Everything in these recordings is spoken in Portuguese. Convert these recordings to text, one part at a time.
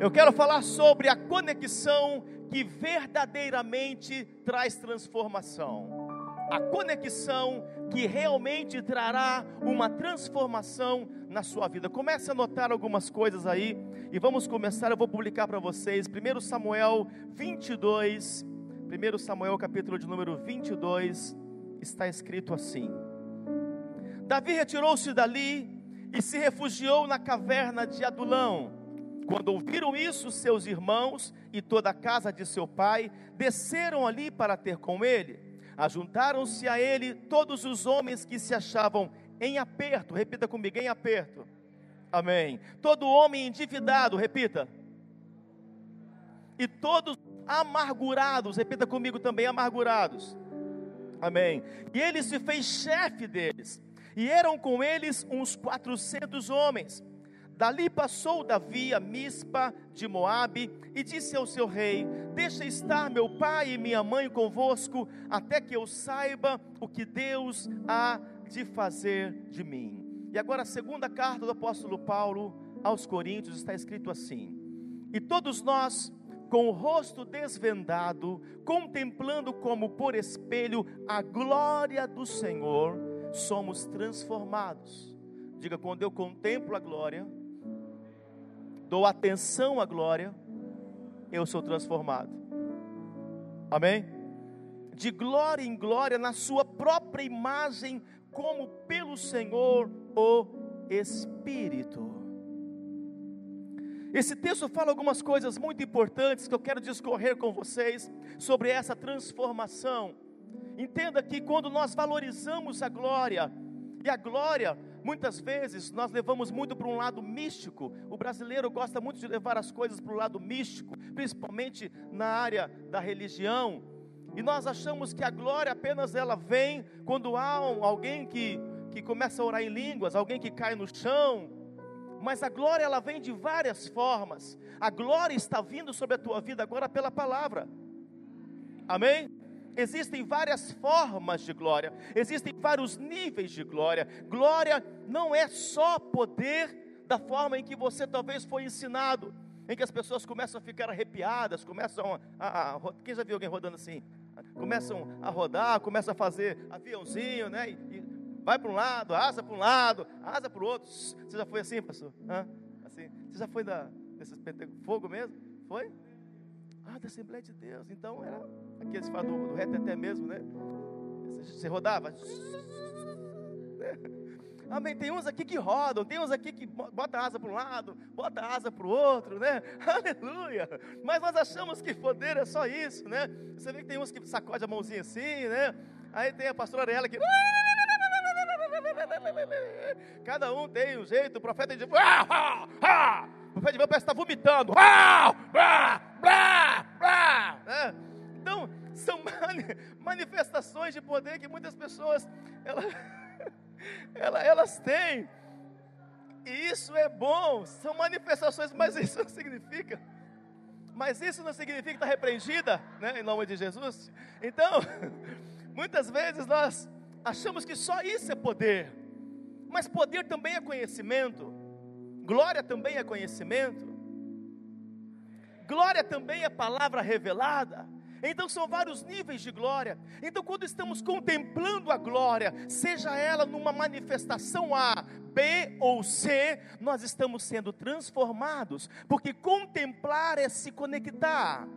Eu quero falar sobre a conexão que verdadeiramente traz transformação. A conexão que realmente trará uma transformação na sua vida. Comece a anotar algumas coisas aí e vamos começar. Eu vou publicar para vocês 1 Samuel 22, 1 Samuel capítulo de número 22, está escrito assim: Davi retirou-se dali e se refugiou na caverna de Adulão. Quando ouviram isso, seus irmãos e toda a casa de seu pai desceram ali para ter com ele. Ajuntaram-se a ele todos os homens que se achavam em aperto, repita comigo, em aperto. Amém. Todo homem endividado, repita. E todos amargurados, repita comigo também, amargurados. Amém. E ele se fez chefe deles. E eram com eles uns quatrocentos homens. Dali passou Davi a Mispa de Moabe e disse ao seu rei: Deixa estar meu pai e minha mãe convosco, até que eu saiba o que Deus há de fazer de mim. E agora a segunda carta do apóstolo Paulo aos Coríntios está escrito assim: E todos nós, com o rosto desvendado, contemplando como por espelho a glória do Senhor, somos transformados. Diga, quando eu contemplo a glória, dou atenção à glória, eu sou transformado. Amém? De glória em glória, na sua própria imagem, como pelo Senhor o Espírito. Esse texto fala algumas coisas muito importantes que eu quero discorrer com vocês sobre essa transformação. Entenda que quando nós valorizamos a glória, e a glória Muitas vezes nós levamos muito para um lado místico. O brasileiro gosta muito de levar as coisas para o lado místico, principalmente na área da religião. E nós achamos que a glória apenas ela vem quando há um, alguém que, que começa a orar em línguas, alguém que cai no chão. Mas a glória ela vem de várias formas. A glória está vindo sobre a tua vida agora pela palavra. Amém? Existem várias formas de glória, existem vários níveis de glória. Glória não é só poder da forma em que você talvez foi ensinado, em que as pessoas começam a ficar arrepiadas, começam a, a quem já viu alguém rodando assim? Começam a rodar, começam a fazer aviãozinho, né? E, e vai para um lado, asa para um lado, asa para o outro. Você já foi assim, pastor? Hã? Assim? Você já foi da, desses fogo mesmo? Foi? Ah, da Assembleia de Deus. Então era aqueles que falam do, do reteté mesmo, né? Você rodava. Amém. Tem uns aqui que rodam, tem uns aqui que bota a asa para um lado, bota a asa para o outro, né? Aleluia. Mas nós achamos que poder é só isso, né? Você vê que tem uns que sacode a mãozinha assim, né? Aí tem a pastora Ariela que. Cada um tem um jeito, o profeta de. O profeta de parece que está vomitando. Né? Então, são manifestações de poder que muitas pessoas elas, elas, elas têm. E isso é bom, são manifestações, mas isso não significa. Mas isso não significa estar repreendida, né, em nome de Jesus. Então, muitas vezes nós achamos que só isso é poder. Mas poder também é conhecimento. Glória também é conhecimento. Glória também é palavra revelada. Então são vários níveis de glória. Então, quando estamos contemplando a glória, seja ela numa manifestação A, B ou C, nós estamos sendo transformados, porque contemplar é se conectar.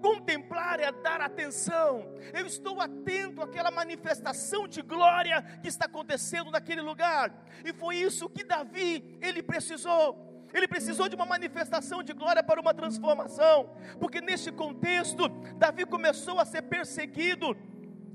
Contemplar é dar atenção. Eu estou atento àquela manifestação de glória que está acontecendo naquele lugar. E foi isso que Davi, ele precisou. Ele precisou de uma manifestação de glória para uma transformação, porque neste contexto, Davi começou a ser perseguido,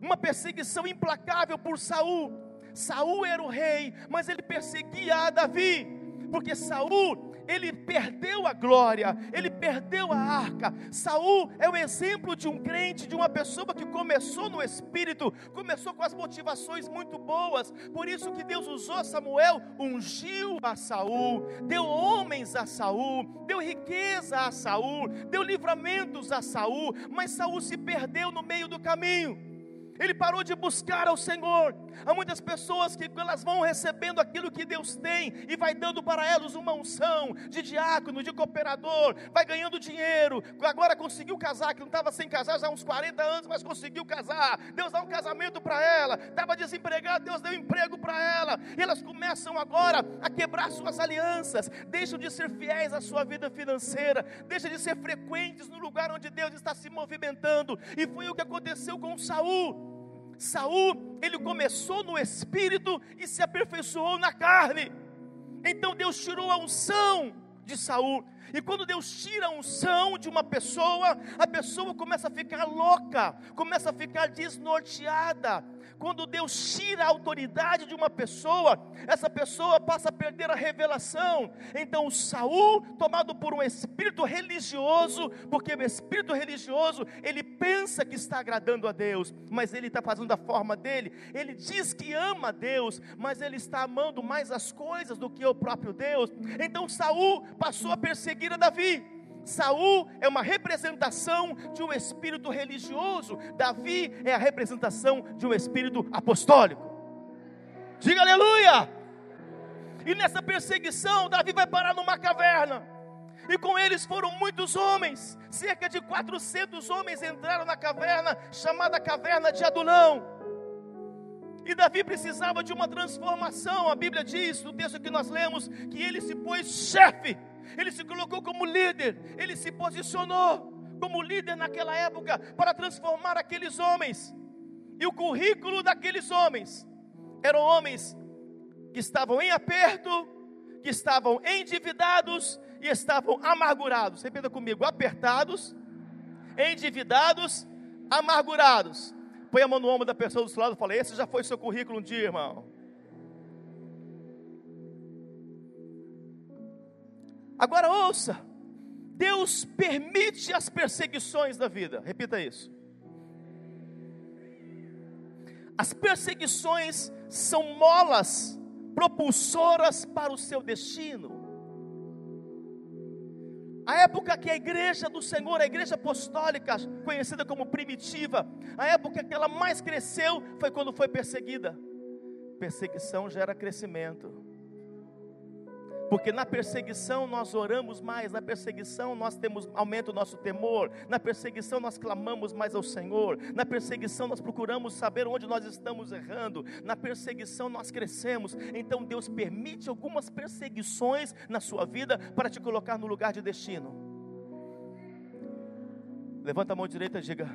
uma perseguição implacável por Saul. Saul era o rei, mas ele perseguia a Davi, porque Saul ele perdeu a glória, ele perdeu a arca. Saul é o exemplo de um crente, de uma pessoa que começou no espírito, começou com as motivações muito boas. Por isso que Deus usou Samuel, ungiu a Saul, deu homens a Saul, deu riqueza a Saul, deu livramentos a Saul, mas Saul se perdeu no meio do caminho. Ele parou de buscar ao Senhor. Há muitas pessoas que elas vão recebendo aquilo que Deus tem e vai dando para elas uma unção de diácono, de cooperador, vai ganhando dinheiro. Agora conseguiu casar, que não estava sem casar já há uns 40 anos, mas conseguiu casar. Deus dá um casamento para ela. Estava desempregada, Deus deu emprego para ela. E elas começam agora a quebrar suas alianças, deixam de ser fiéis à sua vida financeira, deixam de ser frequentes no lugar onde Deus está se movimentando. E foi o que aconteceu com Saul. Saul, ele começou no espírito e se aperfeiçoou na carne. Então Deus tirou a unção de Saul. E quando Deus tira a unção de uma pessoa, a pessoa começa a ficar louca, começa a ficar desnorteada, quando Deus tira a autoridade de uma pessoa, essa pessoa passa a perder a revelação. Então Saul, tomado por um espírito religioso, porque o espírito religioso, ele pensa que está agradando a Deus, mas ele está fazendo da forma dele. Ele diz que ama a Deus, mas ele está amando mais as coisas do que o próprio Deus. Então Saul passou a perseguir a Davi. Saul é uma representação de um espírito religioso, Davi é a representação de um espírito apostólico. Diga aleluia! E nessa perseguição, Davi vai parar numa caverna. E com eles foram muitos homens, cerca de 400 homens entraram na caverna, chamada caverna de Adulão. E Davi precisava de uma transformação. A Bíblia diz, no texto que nós lemos, que ele se pôs chefe ele se colocou como líder, ele se posicionou como líder naquela época para transformar aqueles homens. E o currículo daqueles homens eram homens que estavam em aperto, que estavam endividados e estavam amargurados. Repita comigo: apertados, endividados, amargurados. Põe a mão no ombro da pessoa do seu lado e fala: Esse já foi seu currículo um dia, irmão. Agora ouça: Deus permite as perseguições da vida. Repita isso. As perseguições são molas propulsoras para o seu destino. A época que a igreja do Senhor, a igreja apostólica, conhecida como primitiva, a época que ela mais cresceu foi quando foi perseguida. Perseguição gera crescimento. Porque na perseguição nós oramos mais, na perseguição nós temos aumenta o nosso temor, na perseguição nós clamamos mais ao Senhor, na perseguição nós procuramos saber onde nós estamos errando, na perseguição nós crescemos. Então Deus permite algumas perseguições na sua vida para te colocar no lugar de destino. Levanta a mão direita e diga: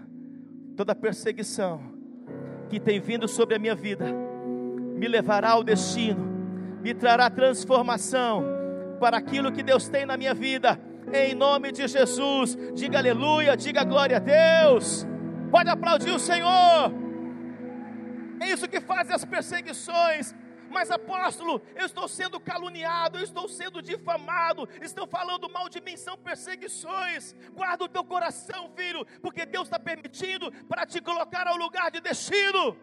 toda perseguição que tem vindo sobre a minha vida me levará ao destino me trará transformação para aquilo que Deus tem na minha vida. Em nome de Jesus, diga aleluia, diga glória a Deus. Pode aplaudir o Senhor. É isso que faz as perseguições. Mas apóstolo, eu estou sendo caluniado, eu estou sendo difamado, estão falando mal de mim, são perseguições. Guarda o teu coração, filho, porque Deus está permitindo para te colocar ao lugar de destino.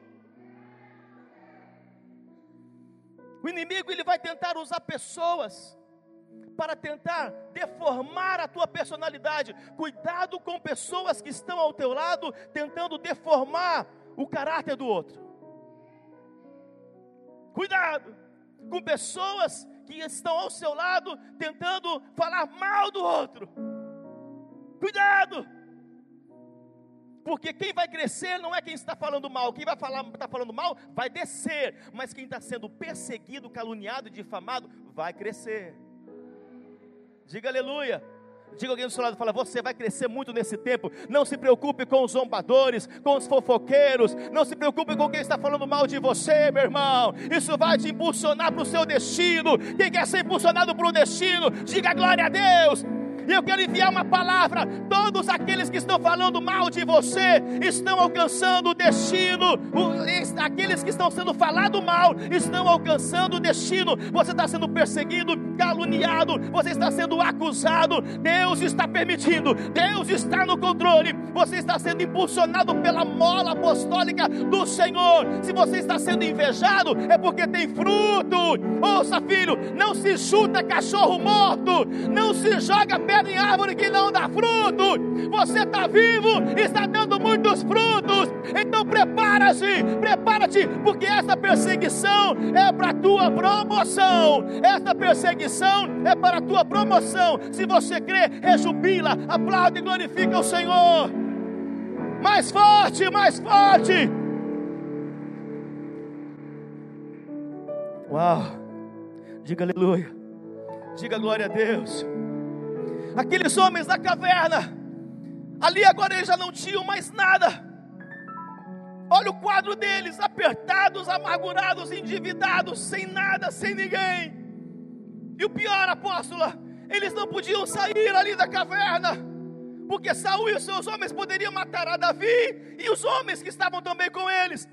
O inimigo ele vai tentar usar pessoas para tentar deformar a tua personalidade. Cuidado com pessoas que estão ao teu lado tentando deformar o caráter do outro. Cuidado com pessoas que estão ao seu lado tentando falar mal do outro. Cuidado! Porque quem vai crescer não é quem está falando mal, quem vai falar está falando mal vai descer, mas quem está sendo perseguido, caluniado e difamado vai crescer. Diga aleluia. Diga alguém do seu lado, fala, você vai crescer muito nesse tempo. Não se preocupe com os zombadores, com os fofoqueiros. Não se preocupe com quem está falando mal de você, meu irmão. Isso vai te impulsionar para o seu destino. Quem quer ser impulsionado para o destino, diga glória a Deus. E eu quero enviar uma palavra. Todos aqueles que estão falando mal de você estão alcançando o destino. Aqueles que estão sendo falado mal estão alcançando o destino. Você está sendo perseguido, caluniado, você está sendo acusado. Deus está permitindo, Deus está no controle. Você está sendo impulsionado pela mola apostólica do Senhor. Se você está sendo invejado, é porque tem fruto. Ouça, filho, não se chuta cachorro morto, não se joga pedra em árvore que não dá fruto. Você está vivo, está dando muitos frutos. Então prepara-se, prepara-te, porque essa perseguição é para a tua promoção. Esta perseguição é para a tua promoção. Se você crê, rejubila, aplaude e glorifica o Senhor. Mais forte, mais forte. Uau! Diga aleluia. Diga glória a Deus. Aqueles homens da caverna, ali agora eles já não tinham mais nada. Olha o quadro deles, apertados, amargurados, endividados, sem nada, sem ninguém. E o pior, apóstola, eles não podiam sair ali da caverna porque Saul e os seus homens poderiam matar a Davi e os homens que estavam também com eles.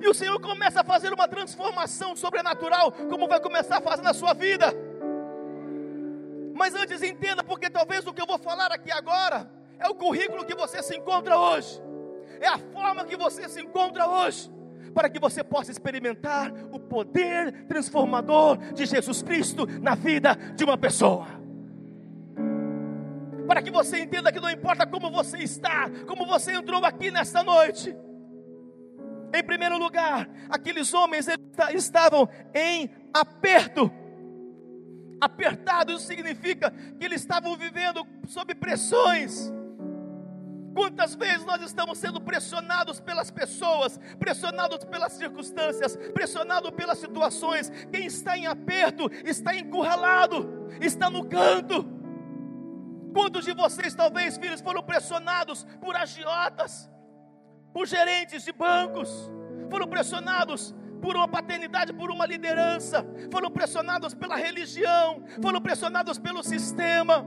E o Senhor começa a fazer uma transformação sobrenatural, como vai começar a fazer na sua vida. Mas antes entenda, porque talvez o que eu vou falar aqui agora é o currículo que você se encontra hoje, é a forma que você se encontra hoje, para que você possa experimentar o poder transformador de Jesus Cristo na vida de uma pessoa para que você entenda que não importa como você está, como você entrou aqui nesta noite. Em primeiro lugar, aqueles homens estavam em aperto. Apertado, isso significa que eles estavam vivendo sob pressões. Quantas vezes nós estamos sendo pressionados pelas pessoas, pressionados pelas circunstâncias, pressionados pelas situações. Quem está em aperto está encurralado, está no canto. Quantos de vocês, talvez, filhos, foram pressionados por agiotas, por gerentes de bancos, foram pressionados por uma paternidade, por uma liderança, foram pressionados pela religião, foram pressionados pelo sistema.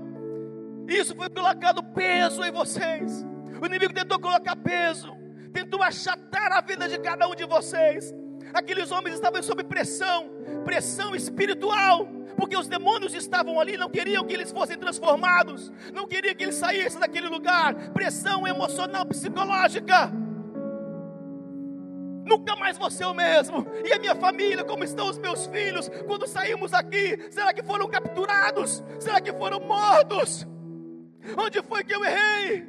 Isso foi colocado peso em vocês. O inimigo tentou colocar peso, tentou achatar a vida de cada um de vocês. Aqueles homens estavam sob pressão, pressão espiritual porque os demônios estavam ali, não queriam que eles fossem transformados, não queriam que eles saíssem daquele lugar. Pressão emocional, psicológica. Nunca mais vou ser o mesmo. E a minha família, como estão os meus filhos? Quando saímos aqui, será que foram capturados? Será que foram mortos? Onde foi que eu errei?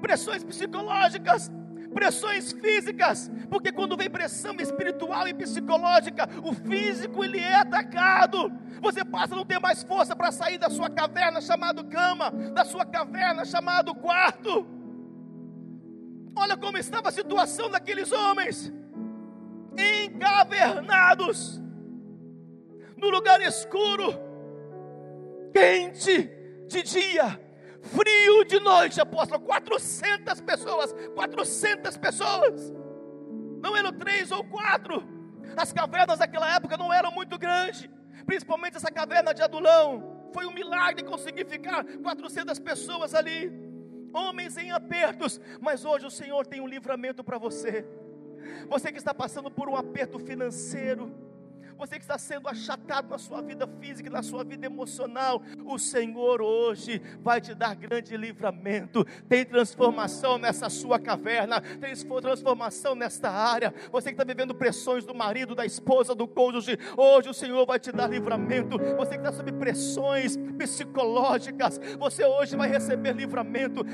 Pressões psicológicas, pressões físicas, porque quando vem pressão espiritual e psicológica, o físico ele é atacado. Você passa a não ter mais força para sair da sua caverna chamado cama, da sua caverna chamado quarto. Olha como estava a situação daqueles homens, encavernados, no lugar escuro, quente de dia, frio de noite, apóstolo, 400 pessoas, 400 pessoas, não eram três ou quatro, as cavernas daquela época não eram muito grandes, principalmente essa caverna de Adulão, foi um milagre conseguir ficar 400 pessoas ali, homens em apertos, mas hoje o Senhor tem um livramento para você, você que está passando por um aperto financeiro, você que está sendo achatado na sua vida física, na sua vida emocional, o Senhor hoje vai te dar grande livramento. Tem transformação nessa sua caverna, tem transformação nesta área. Você que está vivendo pressões do marido, da esposa, do cônjuge, hoje o Senhor vai te dar livramento. Você que está sob pressões psicológicas, você hoje vai receber livramento.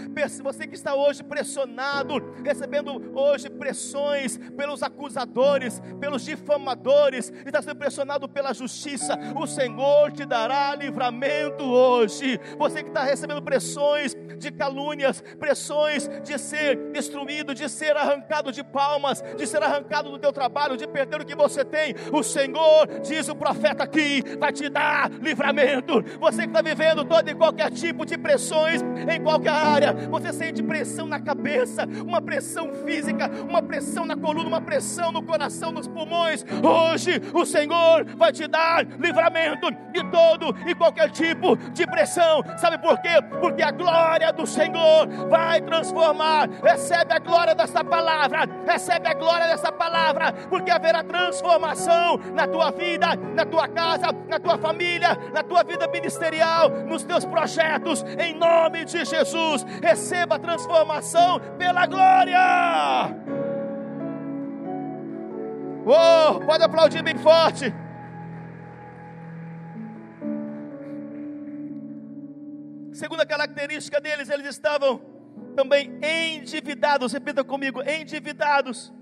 Você que está hoje pressionado, recebendo hoje pressões pelos acusadores, pelos difamadores, está sendo pressionado pela justiça, o Senhor te dará livramento hoje. Você que está recebendo pressões de calúnias, pressões de ser destruído, de ser arrancado de palmas, de ser arrancado do teu trabalho, de perder o que você tem, o Senhor, diz o profeta aqui, vai te dar livramento. Você que está vivendo todo e qualquer tipo de pressões em qualquer área, você sente pressão na cabeça, uma pressão física, uma pressão na coluna, uma pressão no coração, nos pulmões. Hoje o Senhor Senhor vai te dar livramento de todo e qualquer tipo de pressão. Sabe por quê? Porque a glória do Senhor vai transformar. Recebe a glória dessa palavra, recebe a glória dessa palavra, porque haverá transformação na tua vida, na tua casa, na tua família, na tua vida ministerial, nos teus projetos, em nome de Jesus. Receba a transformação pela glória. Oh, pode aplaudir bem forte. Segunda característica deles, eles estavam também endividados. Repita comigo: endividados.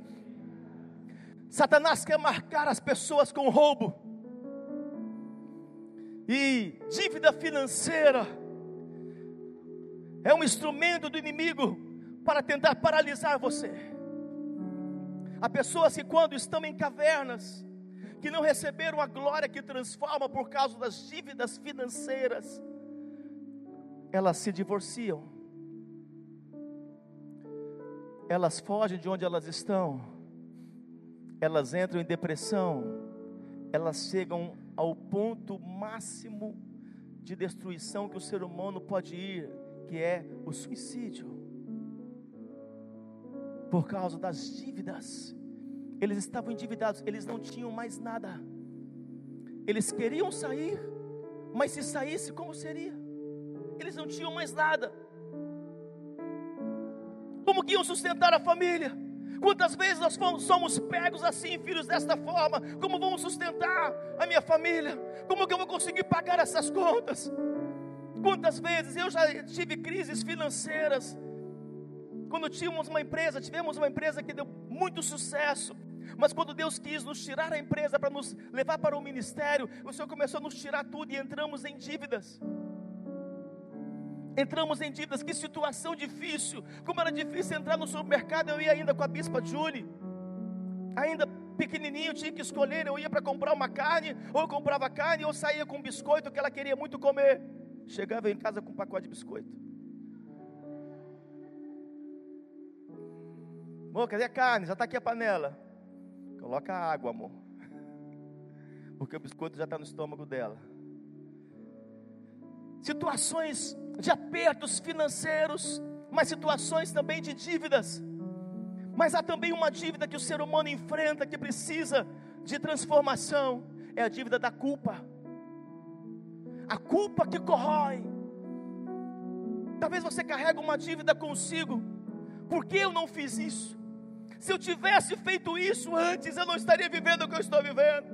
Satanás quer marcar as pessoas com roubo. E dívida financeira é um instrumento do inimigo para tentar paralisar você. Há pessoas que, quando estão em cavernas, que não receberam a glória que transforma por causa das dívidas financeiras, elas se divorciam, elas fogem de onde elas estão, elas entram em depressão, elas chegam ao ponto máximo de destruição que o ser humano pode ir, que é o suicídio por causa das dívidas. Eles estavam endividados, eles não tinham mais nada. Eles queriam sair, mas se saísse, como seria? Eles não tinham mais nada. Como que iam sustentar a família? Quantas vezes nós fomos, somos pegos assim, filhos, desta forma? Como vamos sustentar a minha família? Como que eu vou conseguir pagar essas contas? Quantas vezes eu já tive crises financeiras quando tínhamos uma empresa, tivemos uma empresa que deu muito sucesso, mas quando Deus quis nos tirar a empresa para nos levar para o ministério, o Senhor começou a nos tirar tudo e entramos em dívidas. Entramos em dívidas, que situação difícil. Como era difícil entrar no supermercado, eu ia ainda com a bispa Julie. Ainda pequenininho, tinha que escolher, eu ia para comprar uma carne, ou eu comprava carne, ou saía com um biscoito que ela queria muito comer. Chegava em casa com um pacote de biscoito. Amor, cadê a carne? Já está aqui a panela. Coloca água, amor. Porque o biscoito já está no estômago dela. Situações de apertos financeiros, mas situações também de dívidas. Mas há também uma dívida que o ser humano enfrenta que precisa de transformação: é a dívida da culpa. A culpa que corrói. Talvez você carregue uma dívida consigo. Por que eu não fiz isso? Se eu tivesse feito isso antes, eu não estaria vivendo o que eu estou vivendo.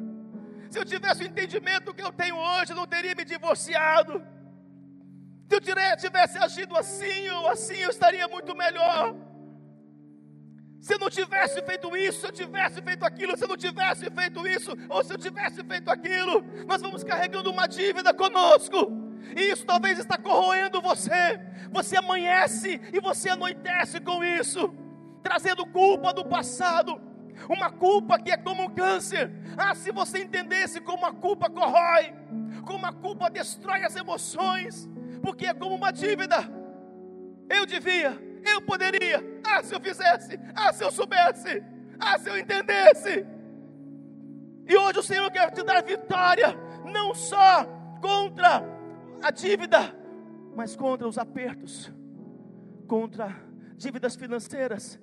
Se eu tivesse o entendimento que eu tenho hoje, eu não teria me divorciado. Se eu tivesse agido assim ou assim, eu estaria muito melhor. Se eu não tivesse feito isso, se eu tivesse feito aquilo, se eu não tivesse feito isso, ou se eu tivesse feito aquilo, nós vamos carregando uma dívida conosco. E isso talvez está corroendo você. Você amanhece e você anoitece com isso trazendo culpa do passado, uma culpa que é como um câncer. Ah, se você entendesse como a culpa corrói, como a culpa destrói as emoções, porque é como uma dívida. Eu devia, eu poderia, ah, se eu fizesse, ah, se eu soubesse, ah, se eu entendesse. E hoje o Senhor quer te dar vitória, não só contra a dívida, mas contra os apertos, contra dívidas financeiras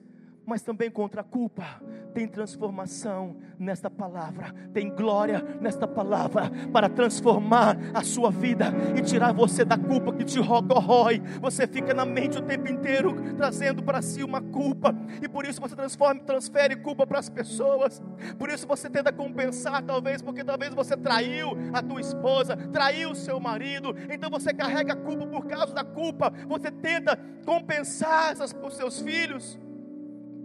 mas também contra a culpa. Tem transformação nesta palavra, tem glória nesta palavra para transformar a sua vida e tirar você da culpa que te corrói. Você fica na mente o tempo inteiro trazendo para si uma culpa e por isso você transforma, transfere culpa para as pessoas. Por isso você tenta compensar, talvez, porque talvez você traiu a tua esposa, traiu o seu marido, então você carrega a culpa por causa da culpa. Você tenta compensar essas, os seus filhos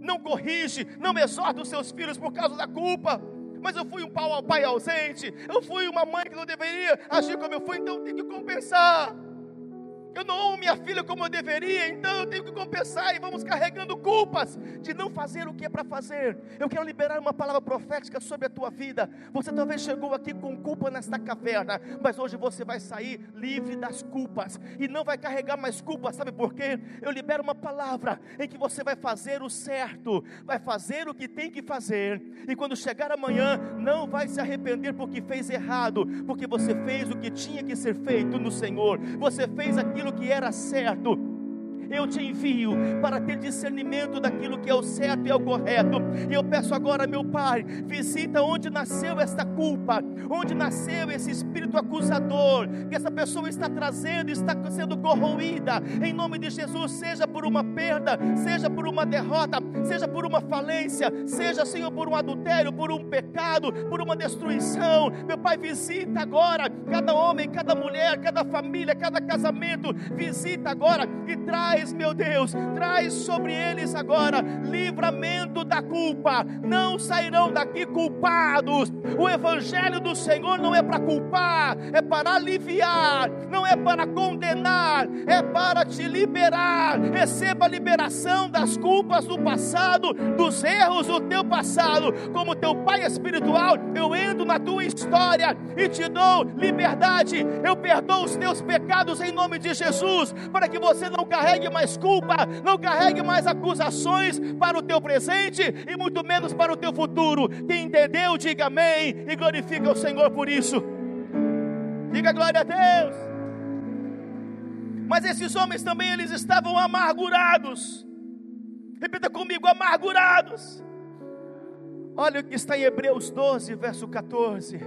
não corrige, não exorta os seus filhos por causa da culpa. Mas eu fui um pai ausente, eu fui uma mãe que não deveria agir como eu fui, então tem que compensar. Eu não amo minha filha como eu deveria, então eu tenho que compensar e vamos carregando culpas de não fazer o que é para fazer. Eu quero liberar uma palavra profética sobre a tua vida. Você talvez chegou aqui com culpa nesta caverna, mas hoje você vai sair livre das culpas e não vai carregar mais culpa, sabe por quê? Eu libero uma palavra em que você vai fazer o certo, vai fazer o que tem que fazer, e quando chegar amanhã, não vai se arrepender porque fez errado, porque você fez o que tinha que ser feito no Senhor, você fez aquilo aquilo que era certo eu te envio para ter discernimento daquilo que é o certo e é o correto. E eu peço agora, meu Pai, visita onde nasceu esta culpa, onde nasceu esse espírito acusador, que essa pessoa está trazendo, está sendo corroída, em nome de Jesus, seja por uma perda, seja por uma derrota, seja por uma falência, seja, Senhor, por um adultério, por um pecado, por uma destruição. Meu Pai, visita agora cada homem, cada mulher, cada família, cada casamento, visita agora e traz traz, meu Deus, traz sobre eles agora livramento da culpa. Não sairão daqui culpados. O evangelho do Senhor não é para culpar, é para aliviar, não é para condenar, é para te liberar. Receba a liberação das culpas do passado, dos erros do teu passado. Como teu pai espiritual, eu entro na tua história e te dou liberdade. Eu perdoo os teus pecados em nome de Jesus, para que você não carregue mais culpa, não carregue mais acusações para o teu presente e muito menos para o teu futuro. Quem entendeu, diga amém e glorifica o Senhor por isso. Diga glória a Deus. Mas esses homens também eles estavam amargurados. Repita comigo, amargurados. Olha o que está em Hebreus 12, verso 14.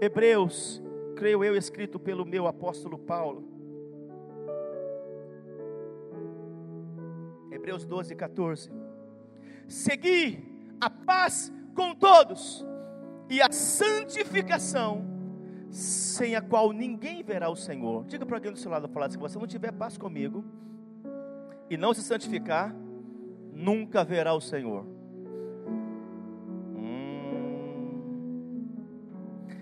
Hebreus, creio eu, escrito pelo meu apóstolo Paulo. Hebreus 12, 14. Segui a paz com todos e a santificação, sem a qual ninguém verá o Senhor. Diga para alguém do seu lado falar: se você não tiver paz comigo e não se santificar, nunca verá o Senhor. Hum.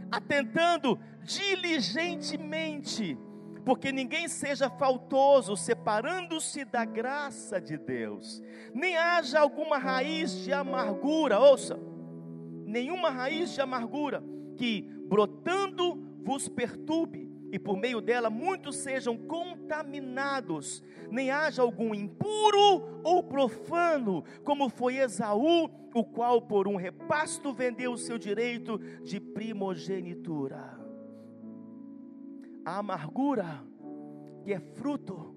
Atentando diligentemente porque ninguém seja faltoso, separando-se da graça de Deus, nem haja alguma raiz de amargura, ouça, nenhuma raiz de amargura que brotando vos perturbe, e por meio dela muitos sejam contaminados, nem haja algum impuro ou profano, como foi Esaú, o qual por um repasto vendeu o seu direito de primogenitura a amargura que é fruto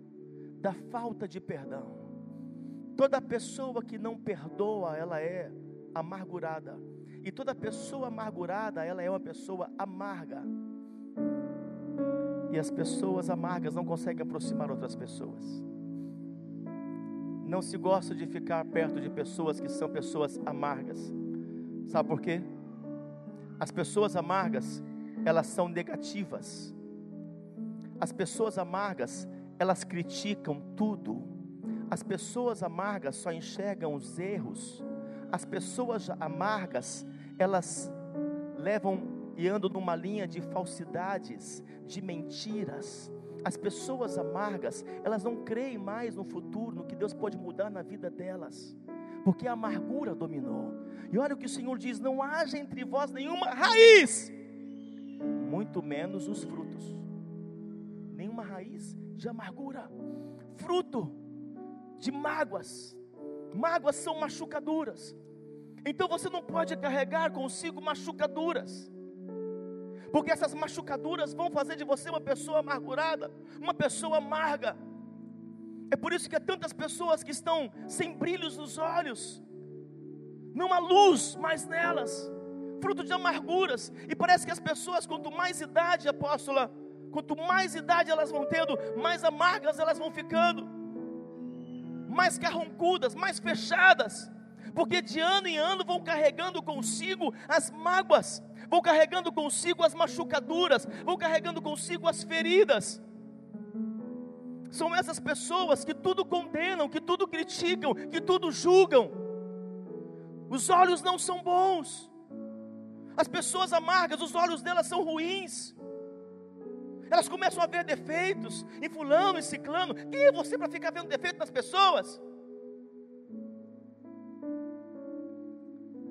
da falta de perdão. Toda pessoa que não perdoa, ela é amargurada. E toda pessoa amargurada, ela é uma pessoa amarga. E as pessoas amargas não conseguem aproximar outras pessoas. Não se gosta de ficar perto de pessoas que são pessoas amargas. Sabe por quê? As pessoas amargas, elas são negativas. As pessoas amargas, elas criticam tudo. As pessoas amargas só enxergam os erros. As pessoas amargas, elas levam e andam numa linha de falsidades, de mentiras. As pessoas amargas, elas não creem mais no futuro, no que Deus pode mudar na vida delas, porque a amargura dominou. E olha o que o Senhor diz: não haja entre vós nenhuma raiz, muito menos os frutos nenhuma raiz de amargura, fruto de mágoas. Mágoas são machucaduras. Então você não pode carregar consigo machucaduras. Porque essas machucaduras vão fazer de você uma pessoa amargurada, uma pessoa amarga. É por isso que há tantas pessoas que estão sem brilhos nos olhos, não há luz mais nelas, fruto de amarguras. E parece que as pessoas, quanto mais idade, apóstola, Quanto mais idade elas vão tendo, mais amargas elas vão ficando, mais carrancudas, mais fechadas, porque de ano em ano vão carregando consigo as mágoas, vão carregando consigo as machucaduras, vão carregando consigo as feridas. São essas pessoas que tudo condenam, que tudo criticam, que tudo julgam. Os olhos não são bons. As pessoas amargas, os olhos delas são ruins. Elas começam a ver defeitos em fulano e ciclano. Quem é você para ficar vendo defeito nas pessoas?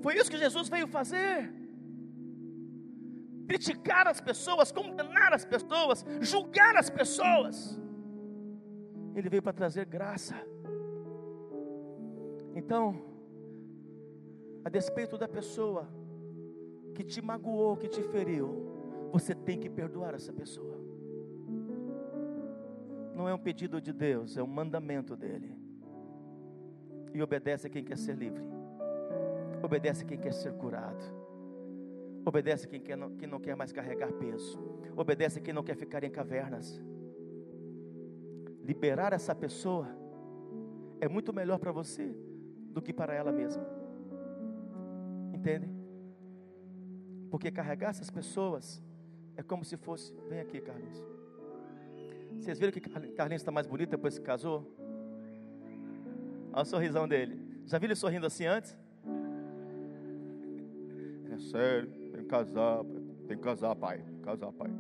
Foi isso que Jesus veio fazer. Criticar as pessoas, condenar as pessoas, julgar as pessoas. Ele veio para trazer graça. Então, a despeito da pessoa que te magoou, que te feriu, você tem que perdoar essa pessoa. Não é um pedido de Deus, é um mandamento dele. E obedece a quem quer ser livre. Obedece a quem quer ser curado. Obedece a quem, quer, quem não quer mais carregar peso. Obedece a quem não quer ficar em cavernas. Liberar essa pessoa é muito melhor para você do que para ela mesma. Entende? Porque carregar essas pessoas é como se fosse. Vem aqui, Carlinhos. Vocês viram que Carlinhos está mais bonito depois que casou? Olha o sorrisão dele. Já viram ele sorrindo assim antes? É sério, tem que casar, tem que casar, pai. Casar, pai.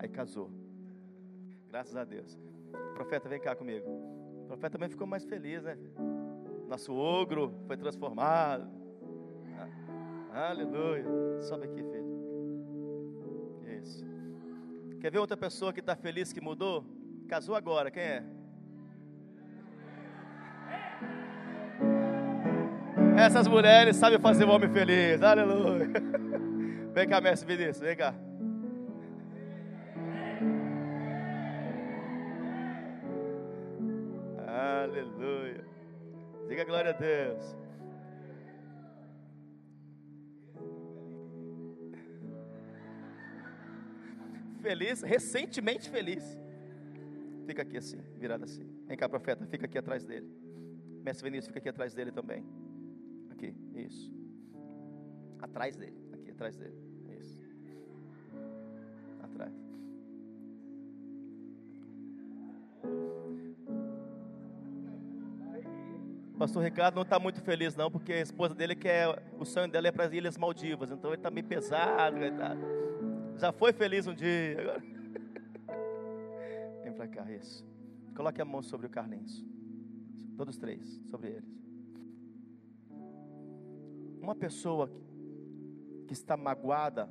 Aí casou. Graças a Deus. O profeta, vem cá comigo. O profeta também ficou mais feliz, né? Nosso ogro foi transformado. Ah, aleluia. Sobe aqui, filho. Isso. Quer ver outra pessoa que está feliz que mudou? Casou agora, quem é? Essas mulheres sabem fazer o homem feliz. Aleluia. Vem cá, mestre Vinícius, vem cá. Aleluia. Diga glória a Deus. Feliz, recentemente feliz. Fica aqui assim, virado assim. Vem cá, profeta, fica aqui atrás dele. Mestre Vinícius, fica aqui atrás dele também. Aqui, isso. Atrás dele, aqui atrás dele. Isso. Atrás. Pastor Ricardo não está muito feliz não, porque a esposa dele quer, o sonho dela é para as Ilhas Maldivas, então ele está meio pesado. Já foi feliz um dia, agora. Para cá, isso. Coloque a mão sobre o Carlinhos. Todos três, sobre eles. Uma pessoa que está magoada,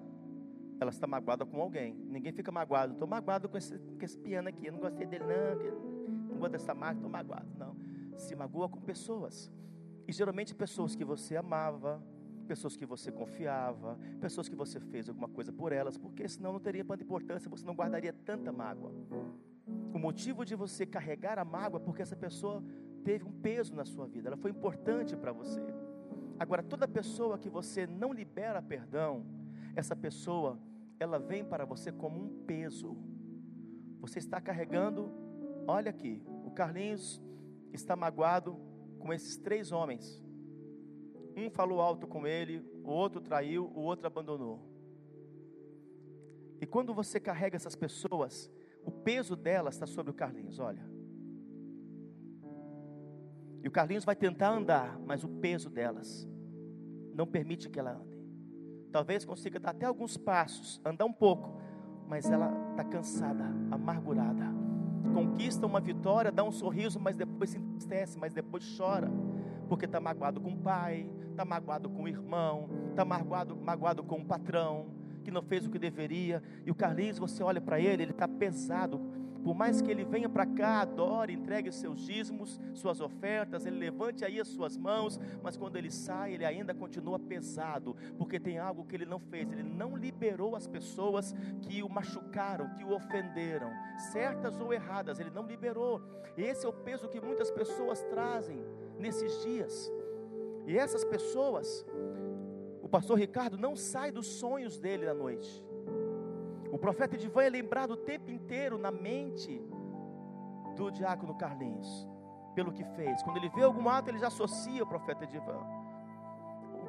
ela está magoada com alguém. Ninguém fica magoado. Estou magoado com esse, com esse piano aqui. Eu não gostei dele, não. Não gosto dessa marca, estou magoado. Não se magoa com pessoas. E geralmente pessoas que você amava, pessoas que você confiava, pessoas que você fez alguma coisa por elas, porque senão não teria tanta importância, você não guardaria tanta mágoa. O motivo de você carregar a mágoa é porque essa pessoa teve um peso na sua vida, ela foi importante para você. Agora, toda pessoa que você não libera perdão, essa pessoa, ela vem para você como um peso. Você está carregando, olha aqui, o Carlinhos está magoado com esses três homens. Um falou alto com ele, o outro traiu, o outro abandonou. E quando você carrega essas pessoas, o peso delas está sobre o Carlinhos, olha. E o Carlinhos vai tentar andar, mas o peso delas não permite que ela ande. Talvez consiga dar até alguns passos, andar um pouco, mas ela está cansada, amargurada conquista uma vitória, dá um sorriso, mas depois se entristece, mas depois chora, porque está magoado com o pai, está magoado com o irmão, está magoado, magoado com o patrão, que não fez o que deveria. E o Carlinhos, você olha para ele, ele está pesado, por mais que ele venha para cá, adore, entregue seus dízimos, suas ofertas, ele levante aí as suas mãos, mas quando ele sai, ele ainda continua pesado, porque tem algo que ele não fez, ele não liberou as pessoas que o machucaram, que o ofenderam, certas ou erradas, ele não liberou. Esse é o peso que muitas pessoas trazem nesses dias. E essas pessoas, pastor Ricardo não sai dos sonhos dele à noite. O profeta Edivan é lembrado o tempo inteiro na mente do diácono Carlinhos, pelo que fez. Quando ele vê algum ato, ele já associa o profeta Edivan.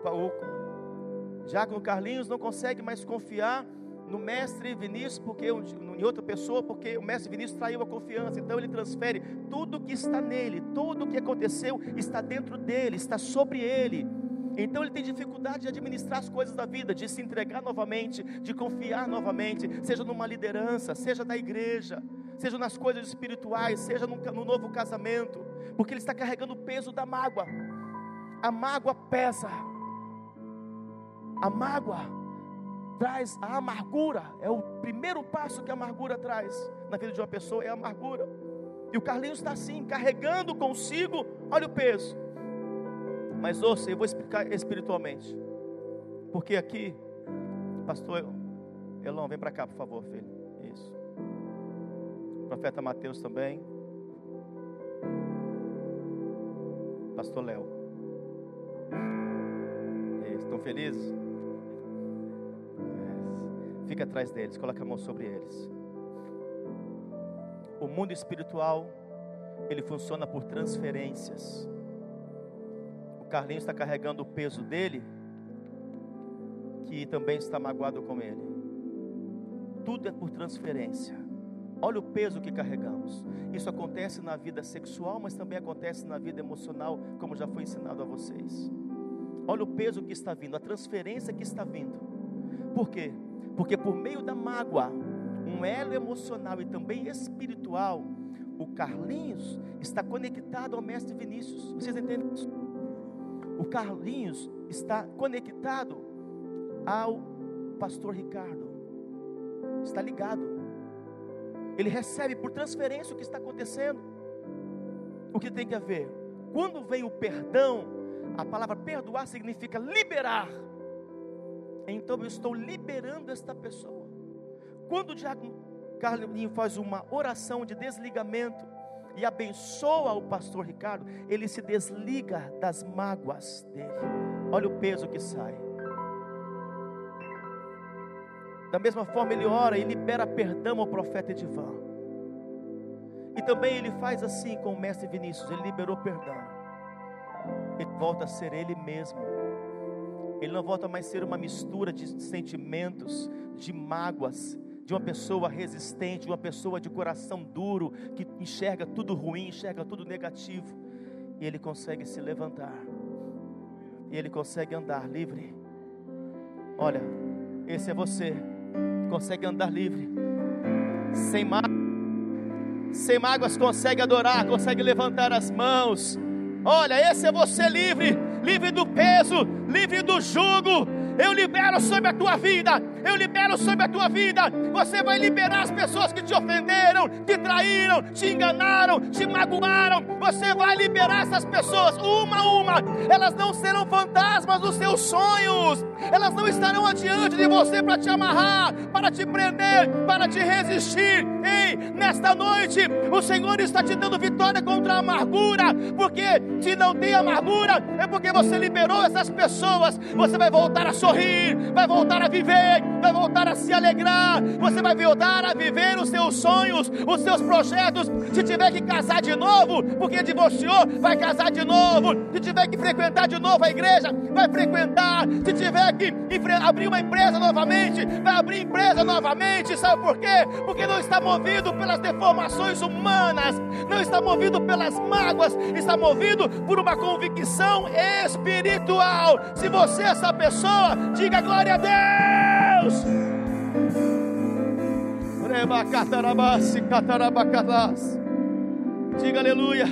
O, o diácono Carlinhos não consegue mais confiar no mestre Vinícius, porque em outra pessoa, porque o mestre Vinícius traiu a confiança. Então ele transfere tudo que está nele, tudo o que aconteceu está dentro dele, está sobre ele. Então ele tem dificuldade de administrar as coisas da vida, de se entregar novamente, de confiar novamente, seja numa liderança, seja da igreja, seja nas coisas espirituais, seja no, no novo casamento, porque ele está carregando o peso da mágoa. A mágoa pesa. A mágoa traz a amargura, é o primeiro passo que a amargura traz na vida de uma pessoa, é a amargura. E o Carlinhos está assim, carregando consigo, olha o peso. Mas ouça, eu vou explicar espiritualmente. Porque aqui, pastor Elon, vem para cá, por favor, filho. Isso. O profeta Mateus também. Pastor Léo. Estão felizes? Fica atrás deles, coloca a mão sobre eles. O mundo espiritual, ele funciona por transferências. Carlinhos está carregando o peso dele, que também está magoado com ele. Tudo é por transferência. Olha o peso que carregamos. Isso acontece na vida sexual, mas também acontece na vida emocional, como já foi ensinado a vocês. Olha o peso que está vindo, a transferência que está vindo. Por quê? Porque por meio da mágoa, um elo emocional e também espiritual, o Carlinhos está conectado ao mestre Vinícius. Vocês entendem isso? O Carlinhos está conectado ao pastor Ricardo. Está ligado. Ele recebe por transferência o que está acontecendo. O que tem que haver? Quando vem o perdão, a palavra perdoar significa liberar. Então eu estou liberando esta pessoa. Quando o diácono Carlinho faz uma oração de desligamento e abençoa o pastor Ricardo, ele se desliga das mágoas dele. Olha o peso que sai. Da mesma forma, ele ora e libera perdão ao profeta Edivan. E também ele faz assim com o mestre Vinícius, ele liberou perdão. Ele volta a ser ele mesmo ele não volta mais a ser uma mistura de sentimentos, de mágoas, de uma pessoa resistente, de uma pessoa de coração duro, que enxerga tudo ruim, enxerga tudo negativo. E ele consegue se levantar. E ele consegue andar livre. Olha, esse é você. Consegue andar livre. Sem mágoas. Sem mágoas consegue adorar, consegue levantar as mãos. Olha, esse é você livre livre do peso, livre do jugo. Eu libero sobre a tua vida, eu libero sobre a tua vida. Você vai liberar as pessoas que te ofenderam, te traíram, te enganaram, te magoaram. Você vai liberar essas pessoas uma a uma. Elas não serão fantasmas dos seus sonhos. Elas não estarão adiante de você para te amarrar, para te prender, para te resistir. Ei, nesta noite, o Senhor está te dando vitória contra a amargura, porque se não tem amargura, é porque você liberou essas pessoas. Você vai voltar a sorrir, vai voltar a viver, vai voltar a se alegrar, você vai voltar a viver os seus sonhos, os seus projetos. Se tiver que casar de novo, porque divorciou, vai casar de novo. Se tiver que frequentar de novo a igreja, vai frequentar. Se tiver que abrir uma empresa novamente, vai abrir empresa novamente. Sabe por quê? Porque não está movido pelas deformações humanas, não está movido pelas mágoas, está movido por uma convicção espiritual. Se você é essa pessoa, diga glória a Deus. Diga aleluia.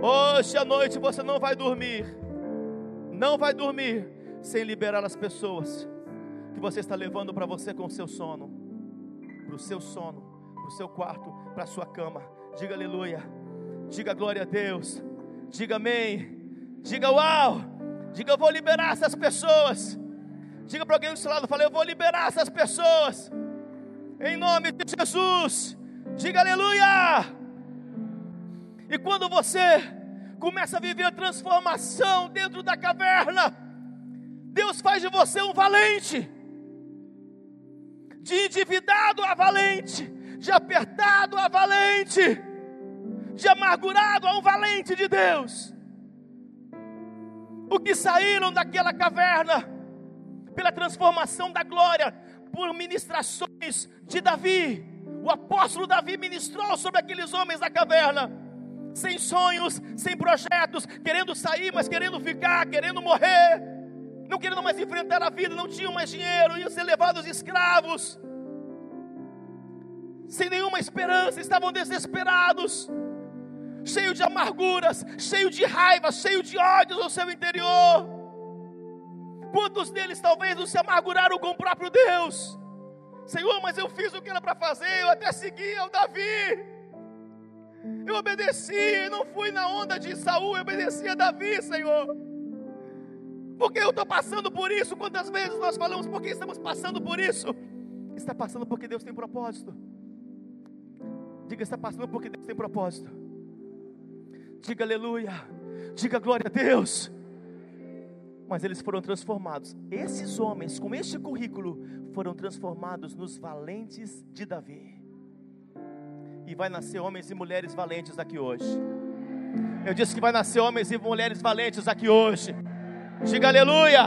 Hoje à noite você não vai dormir. Não vai dormir sem liberar as pessoas que você está levando para você com o seu sono, para o seu sono, para o seu quarto, para a sua cama. Diga aleluia. Diga glória a Deus. Diga amém. Diga uau. Diga eu vou liberar essas pessoas. Diga para alguém do seu lado, fala, eu vou liberar essas pessoas. Em nome de Jesus. Diga aleluia. E quando você começa a viver a transformação dentro da caverna, Deus faz de você um valente. De endividado a valente, de apertado a valente, de amargurado a um valente de Deus. O que saíram daquela caverna pela transformação da glória, por ministrações de Davi. O apóstolo Davi ministrou sobre aqueles homens da caverna. sem sonhos, sem projetos, querendo sair, mas querendo ficar, querendo morrer, não querendo mais enfrentar a vida, não tinham mais dinheiro, iam ser levados escravos, sem nenhuma esperança, estavam desesperados, cheio de amarguras, cheio de raiva, cheio de ódios no seu interior. Quantos deles talvez não se amarguraram com o próprio Deus? Senhor, mas eu fiz o que era para fazer, eu até segui o Davi. Eu obedeci, não fui na onda de Saul, eu obedeci a Davi, Senhor. Porque eu estou passando por isso. Quantas vezes nós falamos porque estamos passando por isso? Está passando porque Deus tem propósito. Diga, está passando porque Deus tem propósito. Diga aleluia. Diga glória a Deus. Mas eles foram transformados. Esses homens, com este currículo, foram transformados nos valentes de Davi e vai nascer homens e mulheres valentes aqui hoje. Eu disse que vai nascer homens e mulheres valentes aqui hoje. Diga aleluia.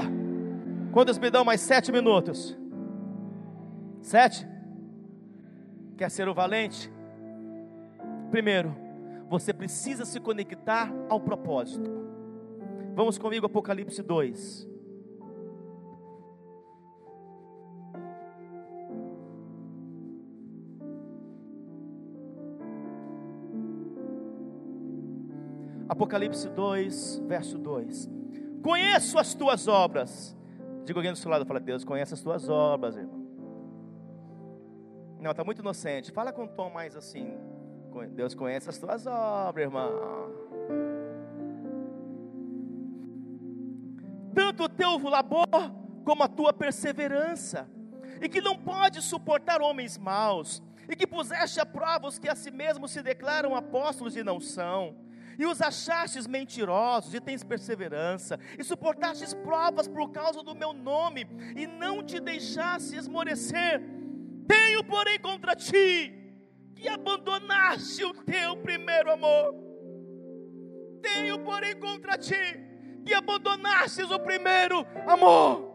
Quantos me dão mais sete minutos? Sete? Quer ser o valente? Primeiro, você precisa se conectar ao propósito. Vamos comigo, Apocalipse 2. Apocalipse 2, verso 2. Conheço as tuas obras. Diga alguém do seu lado, fala, Deus conhece as tuas obras, irmão. Não, está muito inocente. Fala com um tom mais assim. Deus conhece as tuas obras, irmão. Tanto o teu labor como a tua perseverança, e que não pode suportar homens maus, e que puseste a prova os que a si mesmos se declaram apóstolos e não são e os achastes mentirosos, e tens perseverança, e suportastes provas por causa do meu nome, e não te deixaste esmorecer. Tenho, porém, contra ti, que abandonaste o teu primeiro amor. Tenho, porém, contra ti, que abandonastes o primeiro amor.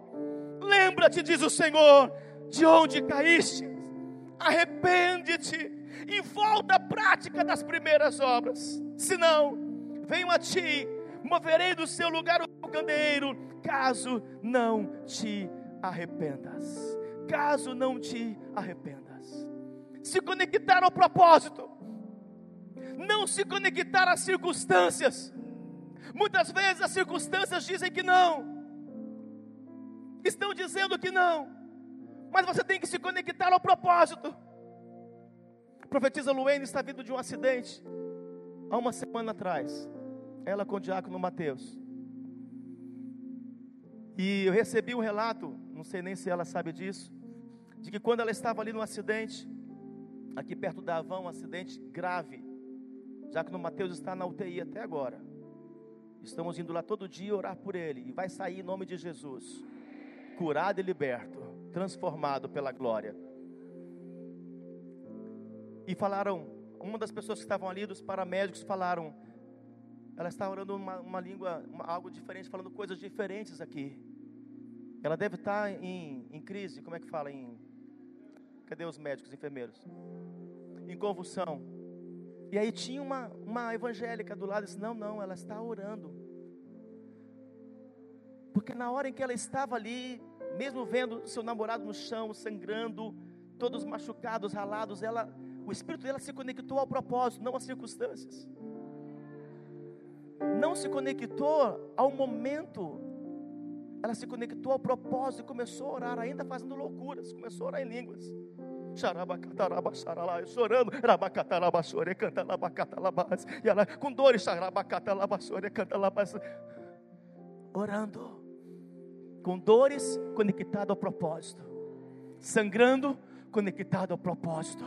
Lembra-te, diz o Senhor, de onde caíste, arrepende-te e volta à prática das primeiras obras. Senão, venho a ti, moverei do seu lugar o candeeiro, caso não te arrependas. Caso não te arrependas. Se conectar ao propósito, não se conectar às circunstâncias. Muitas vezes as circunstâncias dizem que não, estão dizendo que não, mas você tem que se conectar ao propósito. profetisa Luene está vindo de um acidente há uma semana atrás, ela com o diácono Mateus. E eu recebi um relato, não sei nem se ela sabe disso, de que quando ela estava ali no acidente, aqui perto da Avão, um acidente grave, Diácono Mateus está na UTI até agora. Estamos indo lá todo dia orar por ele e vai sair em nome de Jesus, curado e liberto, transformado pela glória. E falaram uma das pessoas que estavam ali, dos paramédicos, falaram, ela está orando uma, uma língua, uma, algo diferente, falando coisas diferentes aqui. Ela deve estar em, em crise, como é que fala? Em, cadê os médicos, enfermeiros? Em convulsão. E aí tinha uma, uma evangélica do lado disse: Não, não, ela está orando. Porque na hora em que ela estava ali, mesmo vendo seu namorado no chão, sangrando, todos machucados, ralados, ela o espírito dela se conectou ao propósito, não às circunstâncias. Não se conectou ao momento. Ela se conectou ao propósito e começou a orar, ainda fazendo loucuras. Começou a orar em línguas. Chorando, e ela com dores, orando, com dores conectado ao propósito, sangrando conectado ao propósito.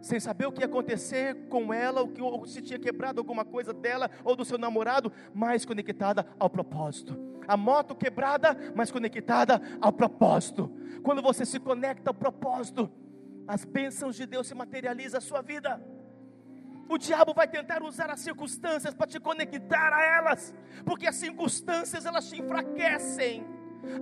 Sem saber o que ia acontecer com ela, o que ou se tinha quebrado alguma coisa dela ou do seu namorado, mas conectada ao propósito. A moto quebrada, mas conectada ao propósito. Quando você se conecta ao propósito, as bênçãos de Deus se materializam na sua vida. O diabo vai tentar usar as circunstâncias para te conectar a elas, porque as circunstâncias elas te enfraquecem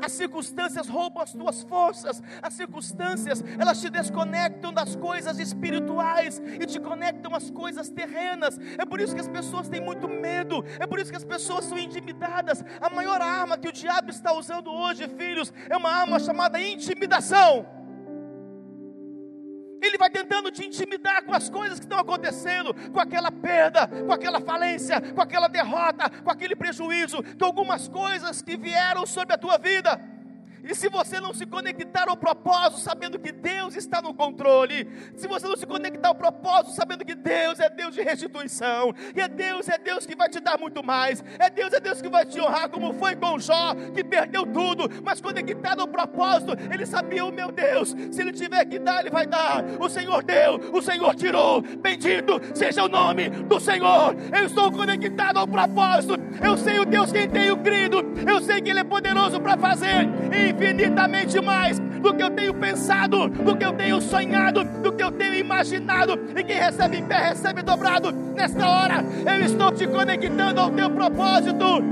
As circunstâncias roubam as tuas forças, as circunstâncias, elas te desconectam das coisas espirituais e te conectam às coisas terrenas. É por isso que as pessoas têm muito medo, é por isso que as pessoas são intimidadas. A maior arma que o diabo está usando hoje, filhos, é uma arma chamada intimidação. Ele vai tentando te intimidar com as coisas que estão acontecendo, com aquela perda, com aquela falência, com aquela derrota, com aquele prejuízo, com algumas coisas que vieram sobre a tua vida. E se você não se conectar ao propósito, sabendo que Deus está no controle, se você não se conectar ao propósito, sabendo que Deus é Deus de restituição, e é Deus, é Deus que vai te dar muito mais, é Deus, é Deus que vai te honrar, como foi com Jó, que perdeu tudo, mas conectado ao propósito, ele sabia, o meu Deus, se ele tiver que dar, ele vai dar. O Senhor deu, o Senhor tirou. Bendito seja o nome do Senhor. Eu estou conectado ao propósito. Eu sei o Deus quem tenho crido. Eu sei que Ele é poderoso para fazer. Infinitamente mais do que eu tenho pensado, do que eu tenho sonhado, do que eu tenho imaginado. E quem recebe em pé, recebe dobrado. Nesta hora, eu estou te conectando ao teu propósito.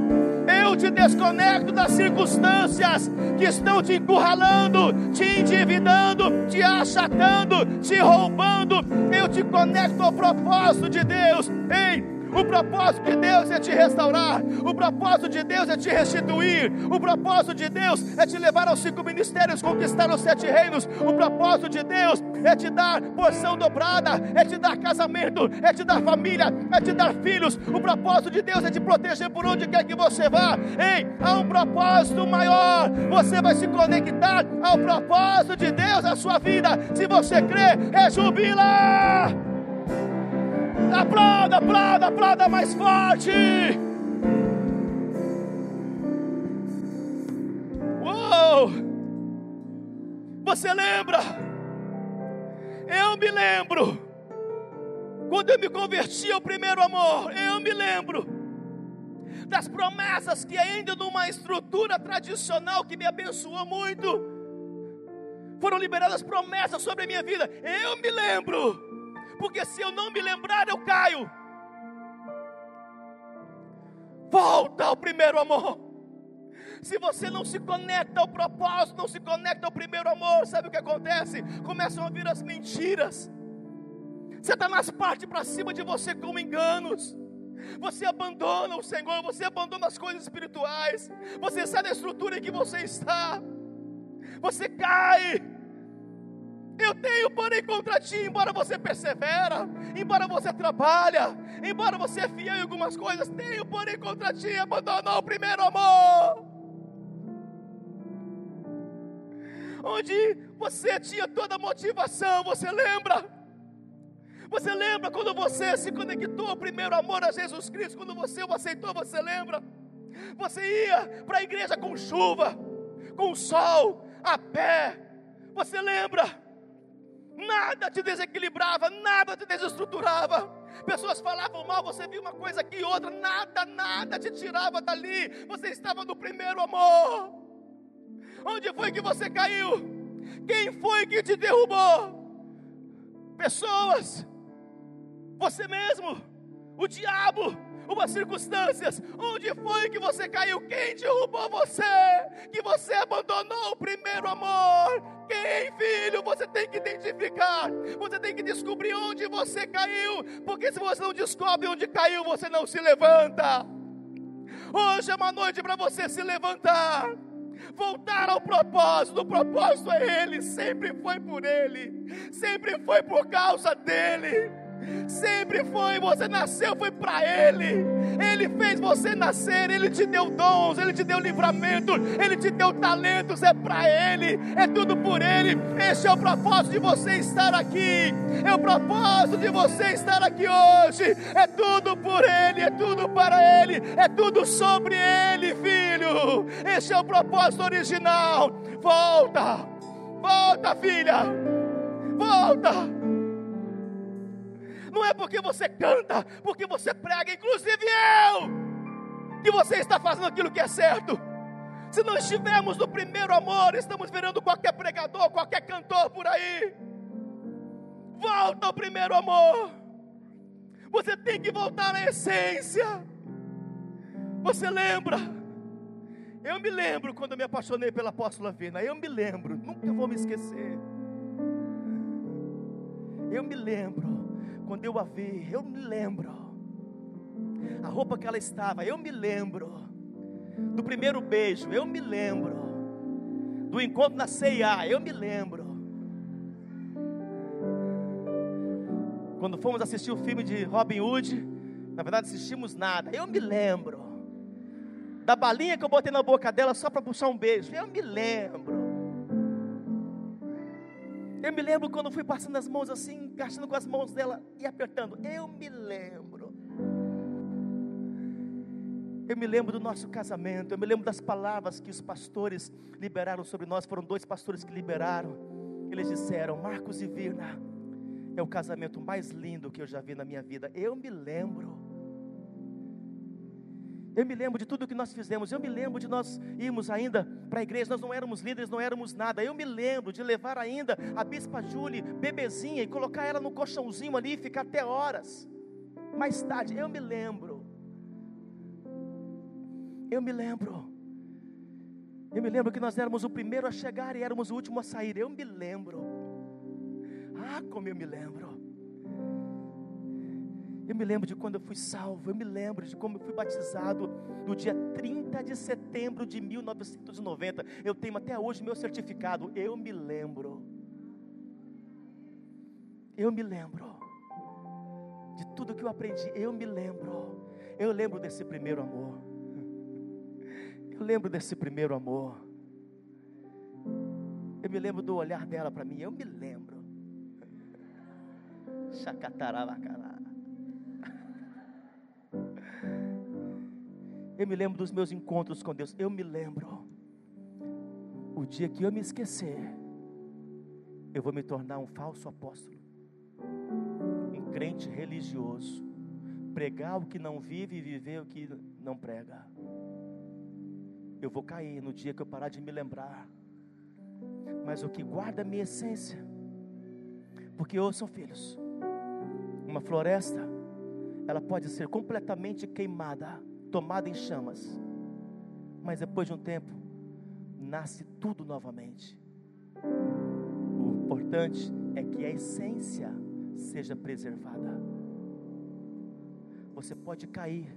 Eu te desconecto das circunstâncias que estão te encurralando, te endividando, te achatando, te roubando. Eu te conecto ao propósito de Deus. Ei, o propósito de Deus é te restaurar. O propósito de Deus é te restituir. O propósito de Deus é te levar aos cinco ministérios, conquistar os sete reinos. O propósito de Deus é te dar porção dobrada, é te dar casamento, é te dar família, é te dar filhos. O propósito de Deus é te proteger por onde quer que você vá. Ei, há um propósito maior. Você vai se conectar ao propósito de Deus na sua vida. Se você crê, é jubilar. Aplauda, aplauda, aplauda mais forte. Uou! Você lembra? Eu me lembro. Quando eu me converti ao primeiro amor, eu me lembro das promessas que ainda numa estrutura tradicional que me abençoou muito, foram liberadas promessas sobre a minha vida. Eu me lembro porque se eu não me lembrar, eu caio. Volta ao primeiro amor. Se você não se conecta ao propósito, não se conecta ao primeiro amor, sabe o que acontece? Começam a vir as mentiras. Satanás parte para cima de você com enganos. Você abandona o Senhor, você abandona as coisas espirituais. Você sai da estrutura em que você está. Você cai. Eu tenho, porém, contra ti, embora você persevera, embora você trabalha, embora você é fiel em algumas coisas, tenho, porém, contra ti, abandonou o primeiro amor. Onde você tinha toda a motivação, você lembra? Você lembra quando você se conectou ao primeiro amor a Jesus Cristo, quando você o aceitou, você lembra? Você ia para a igreja com chuva, com sol, a pé, você lembra? Nada te desequilibrava, nada te desestruturava. Pessoas falavam mal, você viu uma coisa aqui e outra, nada, nada te tirava dali. Você estava no primeiro amor. Onde foi que você caiu? Quem foi que te derrubou? Pessoas, você mesmo, o diabo, umas circunstâncias. Onde foi que você caiu? Quem derrubou você? Que você abandonou o primeiro amor? Quem, filho? Você tem que identificar. Você tem que descobrir onde você caiu. Porque se você não descobre onde caiu, você não se levanta. Hoje é uma noite para você se levantar voltar ao propósito. O propósito é Ele, sempre foi por Ele, sempre foi por causa dEle. Sempre foi, você nasceu, foi para Ele. Ele fez você nascer, Ele te deu dons, Ele te deu livramento, Ele te deu talentos, é para Ele, é tudo por Ele. Esse é o propósito de você estar aqui, é o propósito de você estar aqui hoje. É tudo por Ele, é tudo para Ele, é tudo sobre Ele, filho. Esse é o propósito original. Volta, volta, filha, volta. Não é porque você canta, porque você prega, inclusive eu, que você está fazendo aquilo que é certo. Se não estivermos no primeiro amor, estamos virando qualquer pregador, qualquer cantor por aí. Volta ao primeiro amor. Você tem que voltar à essência. Você lembra Eu me lembro quando eu me apaixonei pela apóstola Vina. Eu me lembro, nunca vou me esquecer. Eu me lembro quando eu a vi, eu me lembro. A roupa que ela estava, eu me lembro. Do primeiro beijo, eu me lembro. Do encontro na CIA, eu me lembro. Quando fomos assistir o filme de Robin Hood, na verdade assistimos nada, eu me lembro da balinha que eu botei na boca dela só para puxar um beijo. Eu me lembro. Eu me lembro quando fui passando as mãos assim, encaixando com as mãos dela e apertando. Eu me lembro. Eu me lembro do nosso casamento. Eu me lembro das palavras que os pastores liberaram sobre nós. Foram dois pastores que liberaram. Eles disseram: Marcos e Virna, é o casamento mais lindo que eu já vi na minha vida. Eu me lembro. Eu me lembro de tudo que nós fizemos. Eu me lembro de nós irmos ainda para a igreja. Nós não éramos líderes, não éramos nada. Eu me lembro de levar ainda a bispa Júlia, bebezinha, e colocar ela no colchãozinho ali e ficar até horas. Mais tarde, eu me lembro. Eu me lembro. Eu me lembro que nós éramos o primeiro a chegar e éramos o último a sair. Eu me lembro. Ah, como eu me lembro. Eu me lembro de quando eu fui salvo, eu me lembro de como eu fui batizado no dia 30 de setembro de 1990. Eu tenho até hoje meu certificado. Eu me lembro. Eu me lembro de tudo que eu aprendi. Eu me lembro. Eu lembro desse primeiro amor. Eu lembro desse primeiro amor. Eu me lembro do olhar dela para mim. Eu me lembro. Chacatarabacalá. Eu me lembro dos meus encontros com Deus. Eu me lembro. O dia que eu me esquecer, eu vou me tornar um falso apóstolo, um crente religioso, pregar o que não vive e viver o que não prega. Eu vou cair no dia que eu parar de me lembrar. Mas o que guarda a minha essência, porque ouçam, filhos, uma floresta, ela pode ser completamente queimada tomada em chamas. Mas depois de um tempo, nasce tudo novamente. O importante é que a essência seja preservada. Você pode cair,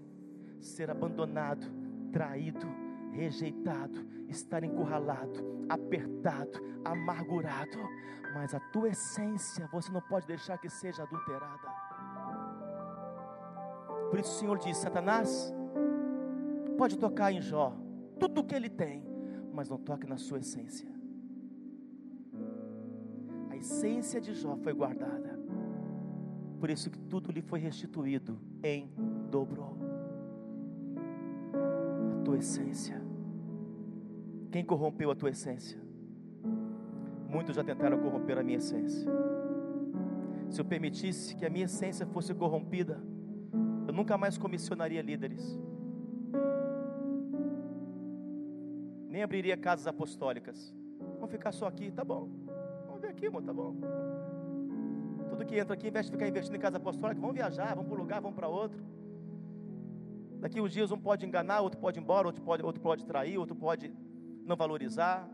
ser abandonado, traído, rejeitado, estar encurralado, apertado, amargurado, mas a tua essência você não pode deixar que seja adulterada. Por isso o Senhor diz: Satanás, Pode tocar em Jó, tudo o que ele tem, mas não toque na sua essência. A essência de Jó foi guardada. Por isso que tudo lhe foi restituído em dobro. A tua essência. Quem corrompeu a tua essência? Muitos já tentaram corromper a minha essência. Se eu permitisse que a minha essência fosse corrompida, eu nunca mais comissionaria líderes. Nem abriria casas apostólicas. Vamos ficar só aqui, tá bom. Vamos ver aqui, irmão, tá bom. Tudo que entra aqui, de ficar investindo em casa apostólica, vamos viajar, vamos para um lugar, vamos para outro. Daqui uns dias um pode enganar, outro pode ir embora, outro pode, outro pode trair, outro pode não valorizar,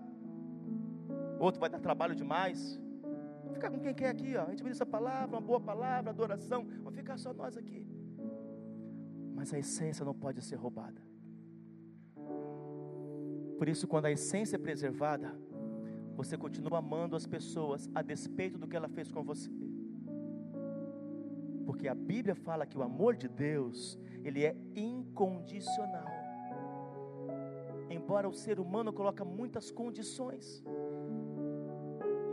outro vai dar trabalho demais. Vamos ficar com quem quer aqui, ó. A gente essa palavra, uma boa palavra, adoração. Vamos ficar só nós aqui. Mas a essência não pode ser roubada. Por isso, quando a essência é preservada, você continua amando as pessoas a despeito do que ela fez com você. Porque a Bíblia fala que o amor de Deus, ele é incondicional. Embora o ser humano coloque muitas condições.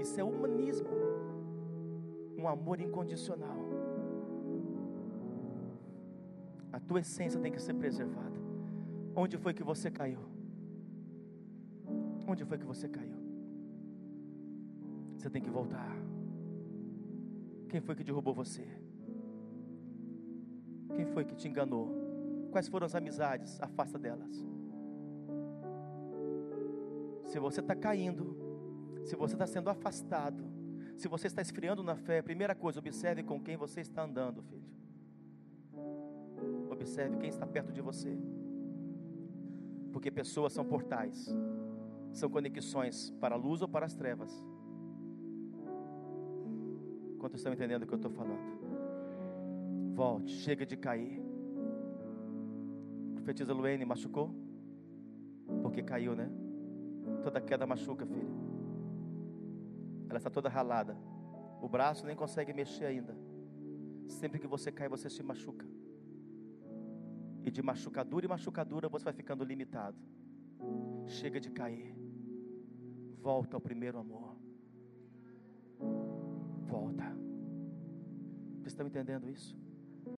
Isso é humanismo. Um amor incondicional. A tua essência tem que ser preservada. Onde foi que você caiu? Onde foi que você caiu? Você tem que voltar. Quem foi que derrubou você? Quem foi que te enganou? Quais foram as amizades? Afasta delas. Se você está caindo, se você está sendo afastado, se você está esfriando na fé, primeira coisa, observe com quem você está andando, filho. Observe quem está perto de você. Porque pessoas são portais, são conexões para a luz ou para as trevas. Quantos estão entendendo o que eu estou falando? Volte, chega de cair. Profetiza Luene, machucou? Porque caiu, né? Toda queda machuca, filho. Ela está toda ralada. O braço nem consegue mexer ainda. Sempre que você cai, você se machuca. E de machucadura em machucadura você vai ficando limitado. Chega de cair. Volta ao primeiro amor. Volta. Vocês estão entendendo isso?